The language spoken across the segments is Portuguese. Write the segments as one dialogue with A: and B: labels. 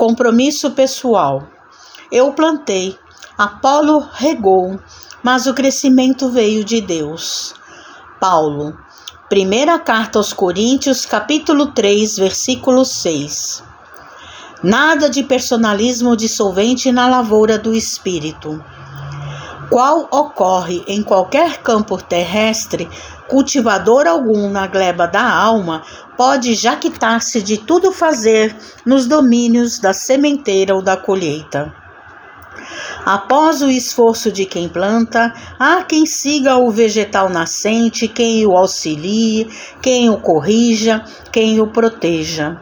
A: Compromisso pessoal. Eu plantei, Apolo regou, mas o crescimento veio de Deus. Paulo. Primeira carta aos Coríntios, capítulo 3, versículo 6. Nada de personalismo dissolvente na lavoura do espírito qual ocorre em qualquer campo terrestre, cultivador algum na gleba da alma pode jactar-se de tudo fazer nos domínios da sementeira ou da colheita. Após o esforço de quem planta, há quem siga o vegetal nascente, quem o auxilie, quem o corrija, quem o proteja.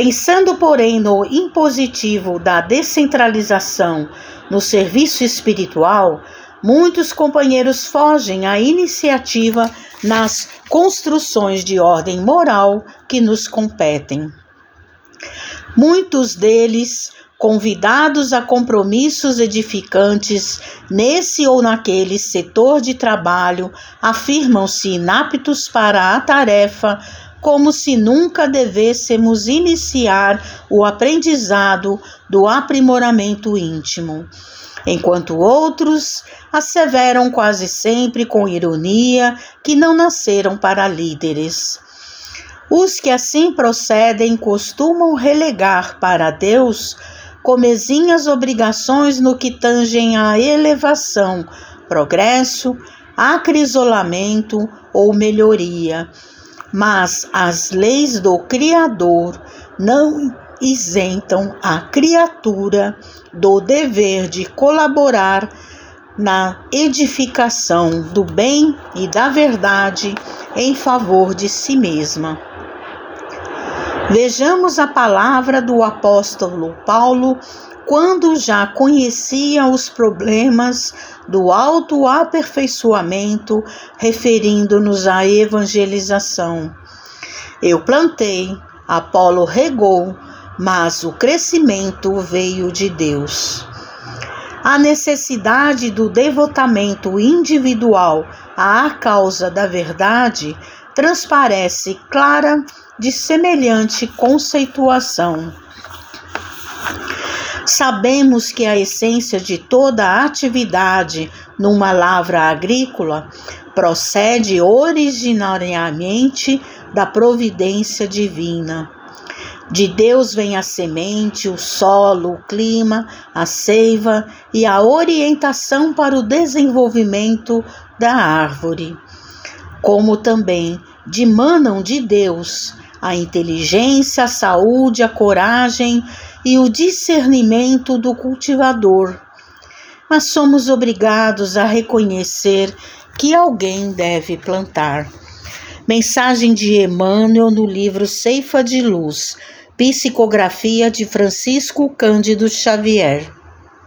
A: Pensando, porém, no impositivo da descentralização no serviço espiritual, muitos companheiros fogem à iniciativa nas construções de ordem moral que nos competem. Muitos deles, convidados a compromissos edificantes nesse ou naquele setor de trabalho, afirmam-se inaptos para a tarefa como se nunca devêssemos iniciar o aprendizado do aprimoramento íntimo, enquanto outros asseveram quase sempre com ironia que não nasceram para líderes. Os que assim procedem costumam relegar para Deus comezinhas obrigações no que tangem à elevação, progresso, acrisolamento ou melhoria mas as leis do Criador não isentam a criatura do dever de colaborar na edificação do bem e da verdade em favor de si mesma. Vejamos a palavra do apóstolo Paulo quando já conhecia os problemas do autoaperfeiçoamento, referindo-nos à evangelização. Eu plantei, Apolo regou, mas o crescimento veio de Deus. A necessidade do devotamento individual à causa da verdade transparece clara de semelhante conceituação. Sabemos que a essência de toda atividade numa lavra agrícola procede originariamente da providência divina. De Deus vem a semente, o solo, o clima, a seiva e a orientação para o desenvolvimento da árvore. Como também dimanam de Deus a inteligência, a saúde, a coragem e o discernimento do cultivador. Mas somos obrigados a reconhecer que alguém deve plantar. Mensagem de Emmanuel no livro Ceifa de Luz, psicografia de Francisco Cândido Xavier.